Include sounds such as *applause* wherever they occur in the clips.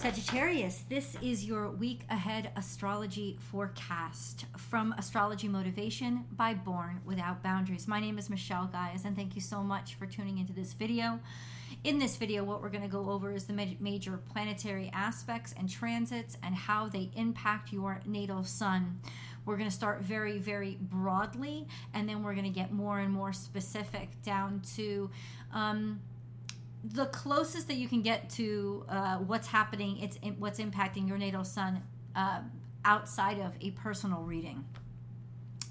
Sagittarius, this is your week ahead astrology forecast from Astrology Motivation by Born Without Boundaries. My name is Michelle Guys, and thank you so much for tuning into this video. In this video, what we're going to go over is the major planetary aspects and transits and how they impact your natal sun. We're going to start very, very broadly, and then we're going to get more and more specific down to. Um, the closest that you can get to uh, what's happening, it's what's impacting your natal sun uh, outside of a personal reading.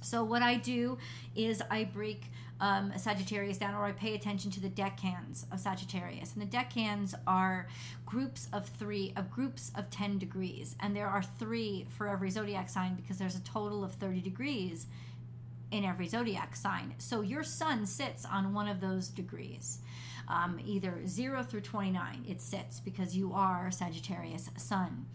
So what I do is I break um, Sagittarius down, or I pay attention to the decans of Sagittarius, and the decans are groups of three, of groups of ten degrees, and there are three for every zodiac sign because there's a total of thirty degrees in every zodiac sign. So your sun sits on one of those degrees um, either 0 through 29 it sits because you are Sagittarius sun.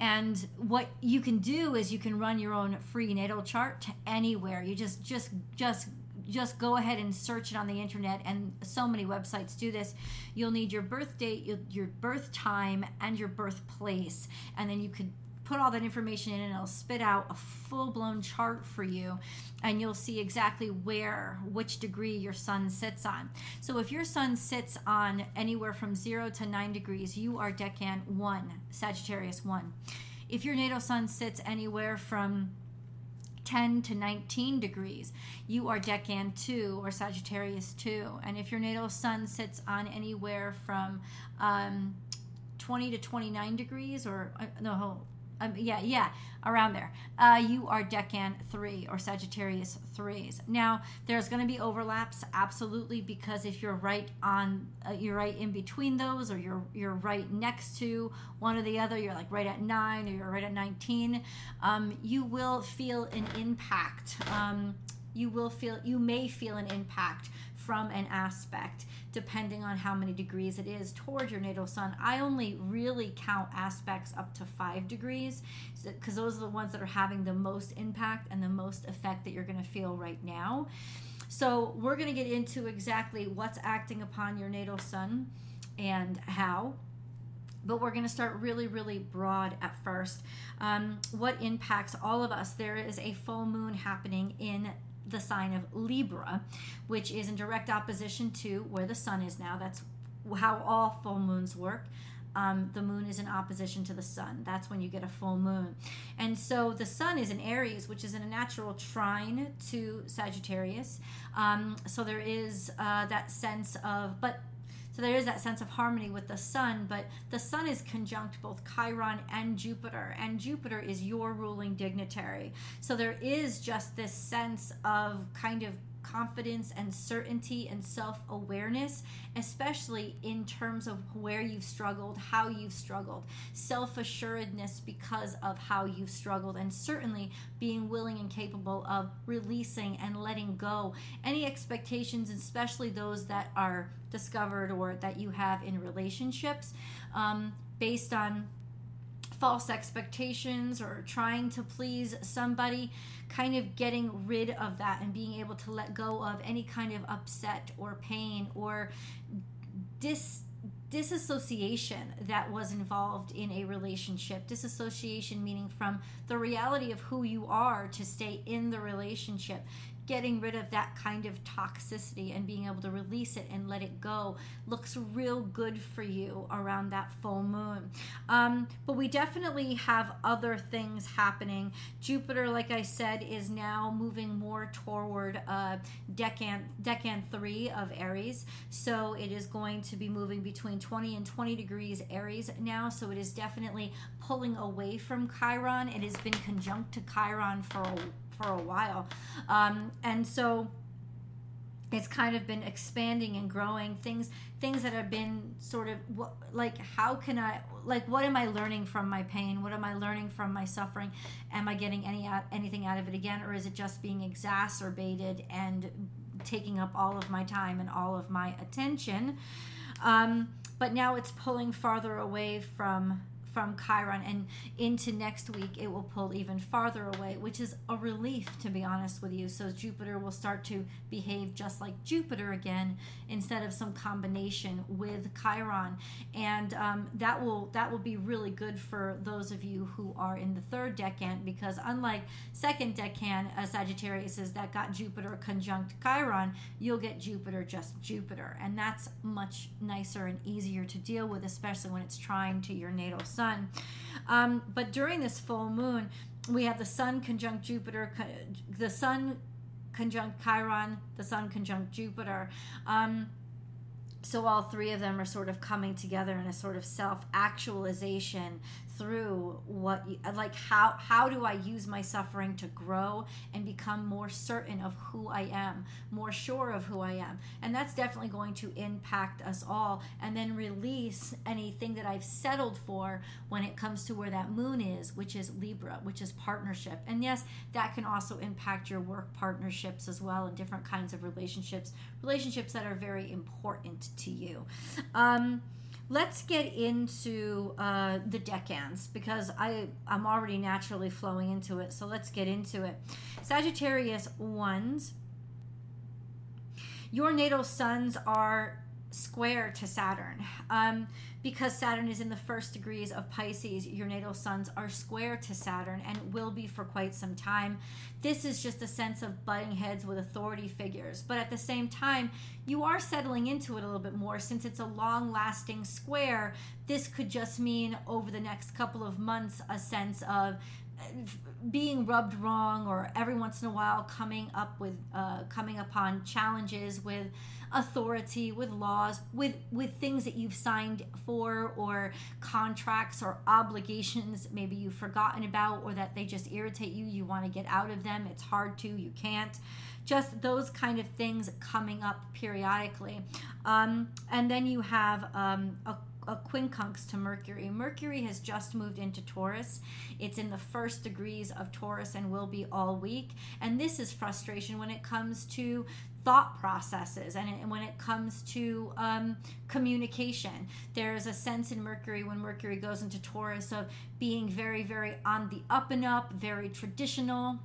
And what you can do is you can run your own free natal chart to anywhere. You just just just just go ahead and search it on the internet and so many websites do this you'll need your birth date your, your birth time and your birthplace and then you could put all that information in and it'll spit out a full-blown chart for you and you'll see exactly where which degree your sun sits on so if your sun sits on anywhere from 0 to 9 degrees you are decan 1 sagittarius 1 if your natal sun sits anywhere from 10 to 19 degrees, you are Decan 2 or Sagittarius 2. And if your natal sun sits on anywhere from um, 20 to 29 degrees, or uh, no, um, yeah, yeah, around there. Uh, you are Decan 3 or Sagittarius 3s. Now, there's going to be overlaps, absolutely, because if you're right on, uh, you're right in between those, or you're you're right next to one or the other, you're like right at 9 or you're right at 19, um, you will feel an impact. Um, you will feel, you may feel an impact from an aspect depending on how many degrees it is toward your natal sun. I only really count aspects up to five degrees because those are the ones that are having the most impact and the most effect that you're going to feel right now. So, we're going to get into exactly what's acting upon your natal sun and how but we're going to start really, really broad at first. Um, what impacts all of us? There is a full moon happening in the sign of Libra, which is in direct opposition to where the sun is now. That's how all full moons work. Um, the moon is in opposition to the sun. That's when you get a full moon. And so the sun is in Aries, which is in a natural trine to Sagittarius. Um, so there is uh, that sense of, but so there is that sense of harmony with the sun, but the sun is conjunct both Chiron and Jupiter, and Jupiter is your ruling dignitary. So there is just this sense of kind of confidence and certainty and self awareness, especially in terms of where you've struggled, how you've struggled, self assuredness because of how you've struggled, and certainly being willing and capable of releasing and letting go. Any expectations, especially those that are discovered or that you have in relationships, um, based on false expectations or trying to please somebody, kind of getting rid of that and being able to let go of any kind of upset or pain or dis disassociation that was involved in a relationship. Disassociation meaning from the reality of who you are to stay in the relationship getting rid of that kind of toxicity and being able to release it and let it go looks real good for you around that full moon. Um, but we definitely have other things happening. Jupiter, like I said, is now moving more toward uh, decan decan three of Aries, so it is going to be moving between 20 and 20 degrees Aries now. So it is definitely pulling away from Chiron. It has been conjunct to Chiron for a for a while. Um, and so it's kind of been expanding and growing things things that have been sort of like how can i like what am i learning from my pain? What am i learning from my suffering? Am i getting any anything out of it again? Or is it just being exacerbated and taking up all of my time and all of my attention? Um, but now it's pulling farther away from from Chiron and into next week it will pull even farther away, which is a relief to be honest with you. So Jupiter will start to behave just like Jupiter again instead of some combination with Chiron, and um, that will that will be really good for those of you who are in the third decan because unlike second decan uh, Sagittarius is that got Jupiter conjunct Chiron, you'll get Jupiter just Jupiter, and that's much nicer and easier to deal with, especially when it's trine to your natal sun. Um, but during this full moon, we have the sun conjunct Jupiter, the sun conjunct Chiron, the sun conjunct Jupiter. Um, so all three of them are sort of coming together in a sort of self actualization through what like how how do I use my suffering to grow and become more certain of who I am, more sure of who I am. And that's definitely going to impact us all and then release anything that I've settled for when it comes to where that moon is, which is Libra, which is partnership. And yes, that can also impact your work partnerships as well and different kinds of relationships, relationships that are very important to you. Um let's get into uh, the decans because I I'm already naturally flowing into it. So let's get into it. Sagittarius ones. Your natal suns are square to Saturn. Um, because Saturn is in the first degrees of Pisces, your natal suns are square to Saturn and will be for quite some time. This is just a sense of butting heads with authority figures. But at the same time, you are settling into it a little bit more since it's a long lasting square. This could just mean over the next couple of months a sense of being rubbed wrong or every once in a while coming up with uh, coming upon challenges with authority with laws with with things that you've signed for or contracts or obligations maybe you've forgotten about or that they just irritate you you want to get out of them it's hard to you can't. Just those kind of things coming up periodically. Um, and then you have um, a a quincunx to Mercury. Mercury has just moved into Taurus. It's in the first degrees of Taurus and will be all week. And this is frustration when it comes to thought processes and when it comes to um, communication. There's a sense in Mercury when Mercury goes into Taurus of being very, very on the up and up, very traditional,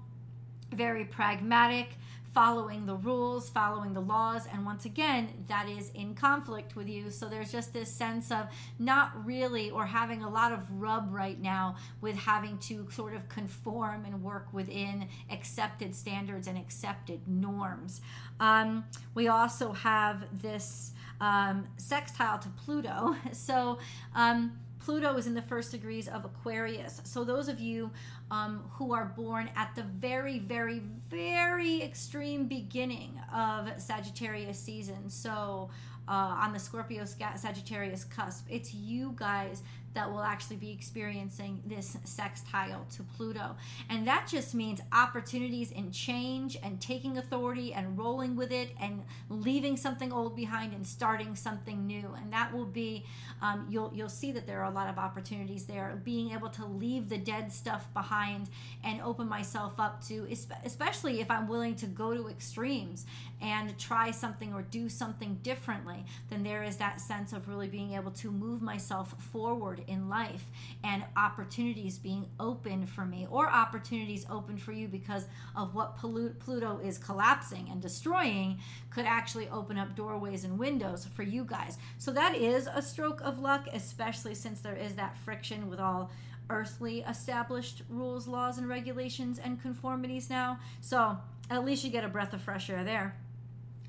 very pragmatic following the rules, following the laws, and once again, that is in conflict with you. So there's just this sense of not really or having a lot of rub right now with having to sort of conform and work within accepted standards and accepted norms. Um, we also have this um, sextile to Pluto. *laughs* So, um, Pluto is in the first degrees of Aquarius. So, those of you um, who are born at the very, very, very extreme beginning of Sagittarius season, so uh, on the Scorpio Sagittarius cusp, it's you guys that will actually be experiencing this sextile to Pluto. And that just means opportunities in change and taking authority and rolling with it and leaving something old behind and starting something new. And that will be, um, you'll, you'll see that there are a lot of opportunities there. Being able to leave the dead stuff behind and open myself up to, especially if I'm willing to go to extremes and try something or do something differently, then there is that sense of really being able to move myself forward in life and opportunities being open for me or opportunities open for you because of what Pluto is collapsing and destroying could actually open up doorways and windows for you guys. So that is a stroke of luck, especially since there is that friction with all earthly established rules, laws, and regulations and conformities now. So at least you get a breath of fresh air there.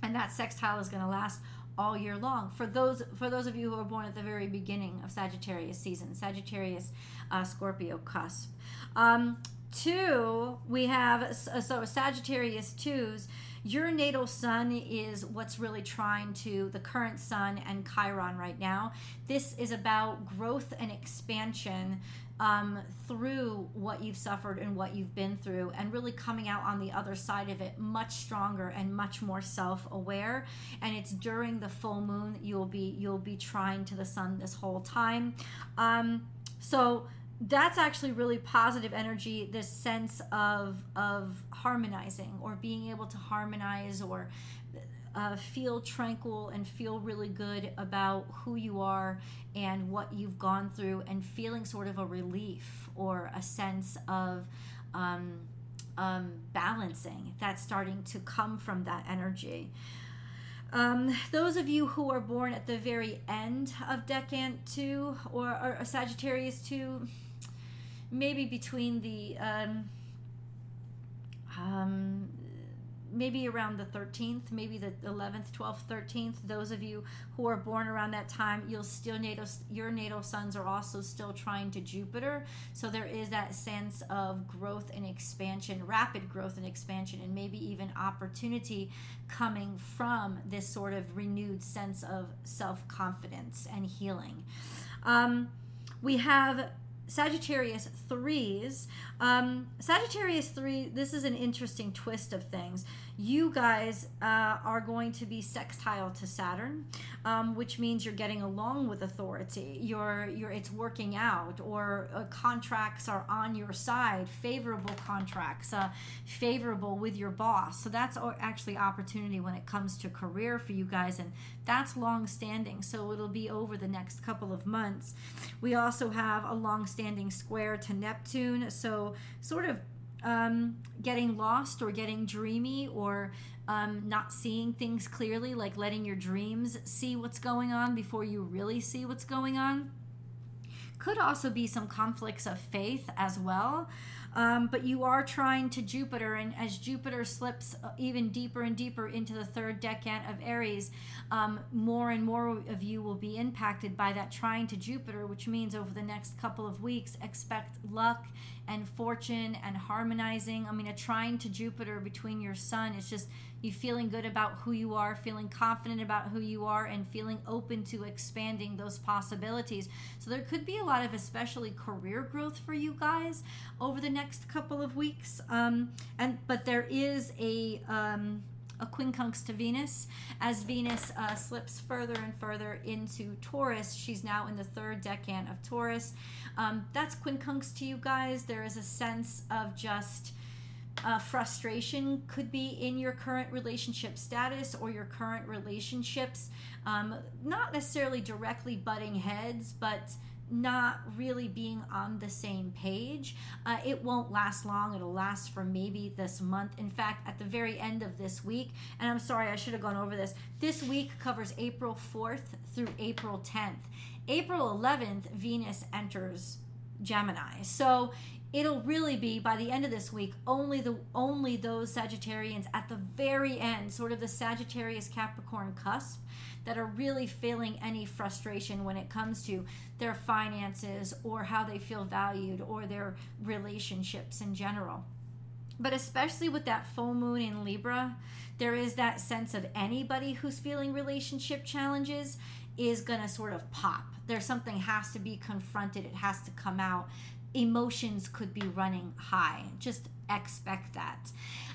And that sextile is going to last all year long. For those for those of you who are born at the very beginning of Sagittarius season, Sagittarius uh, Scorpio cusp. Um, two, we have so Sagittarius twos. Your natal sun is what's really trine to the current sun and Chiron right now. This is about growth and expansion um, through what you've suffered and what you've been through, and really coming out on the other side of it much stronger and much more self-aware. And it's during the full moon you'll be you'll be trine to the sun this whole time. Um, so that's actually really positive energy this sense of of harmonizing or being able to harmonize or uh, feel tranquil and feel really good about who you are and what you've gone through, and feeling sort of a relief or a sense of. Um, um, balancing that's starting to come from that energy. Um, those of you who are born at the very end of Decan 2 or, or Sagittarius 2, maybe between the um, um, maybe around the 13th, maybe the 11th, 12th, 13th. Those of you who are born around that time, you'll still natal your natal suns are also still trine to Jupiter. So there is that sense of growth and expansion, rapid growth and expansion, and maybe even opportunity coming from this sort of renewed sense of self confidence and healing. Um, we have Sagittarius threes. Um, Sagittarius three. This is an interesting twist of things. You guys uh, are going to be sextile to Saturn, um, which means you're getting along with authority. You're you're it's working out, or uh, contracts are on your side, favorable contracts, uh, favorable with your boss. So that's actually opportunity when it comes to career for you guys, and that's long standing. So it'll be over the next couple of months. We also have a long standing square to Neptune. So, sort of um, getting lost or getting dreamy or um, not seeing things clearly, like letting your dreams see what's going on before you really see what's going on. Could also be some conflicts of faith as well. Um, but you are trine to Jupiter, and as Jupiter slips uh, even deeper and deeper into the third decan of Aries, um, more and more of you will be impacted by that trine to Jupiter, which means over the next couple of weeks, expect luck and fortune and harmonizing. I mean, a trine to Jupiter between your sun is just you feeling good about who you are, feeling confident about who you are, and feeling open to expanding those possibilities. So there could be a lot of especially career growth for you guys over the next couple of weeks. Um, and but there is a um, a quincunx to Venus. As Venus uh, slips further and further into Taurus, she's now in the third decan of Taurus. Um, that's quincunx to you guys. There is a sense of just uh, frustration could be in your current relationship status or your current relationships. Um, not necessarily directly butting heads, but not really being on the same page. Uh, it won't last long. It'll last for maybe this month. In fact, at the very end of this week, and I'm sorry, I should have gone over this. This week covers April 4th through April 10th. April 11th, Venus enters Gemini. So it'll really be by the end of this week only the only those Sagittarians at the very end, sort of the Sagittarius Capricorn cusp, that are really feeling any frustration when it comes to their finances or how they feel valued or their relationships in general. But especially with that full moon in Libra, there is that sense of anybody who's feeling relationship challenges is going to sort of pop. There's something has to be confronted, it has to come out emotions could be running high. Just expect that.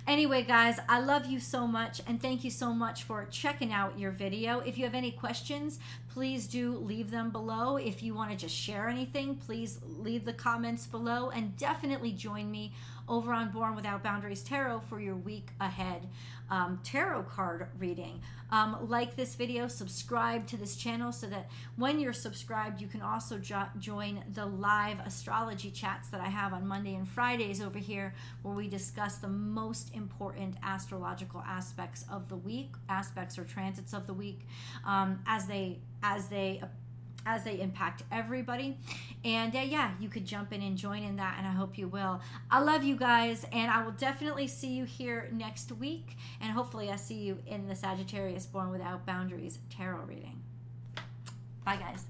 Anyway, guys, I love you so much and thank you so much for checking out your video. If you have any questions, please do leave them below. If you want to just share anything, please leave the comments below and definitely join me over on Born Without Boundaries Tarot for your week ahead um, tarot card reading. Um, like this video, subscribe to this channel so that when you're subscribed, you can also jo- join the live astrology chats that I have on Monday and Fridays over here, where we discuss the most important astrological aspects of the week, aspects or transits of the week, um, as they as they as they impact everybody. And uh, yeah, you could jump in and join in that, and I hope you will. I love you guys, and I will definitely see you here next week, and hopefully, I see you in the Sagittarius Born Without Boundaries tarot reading. Bye, guys.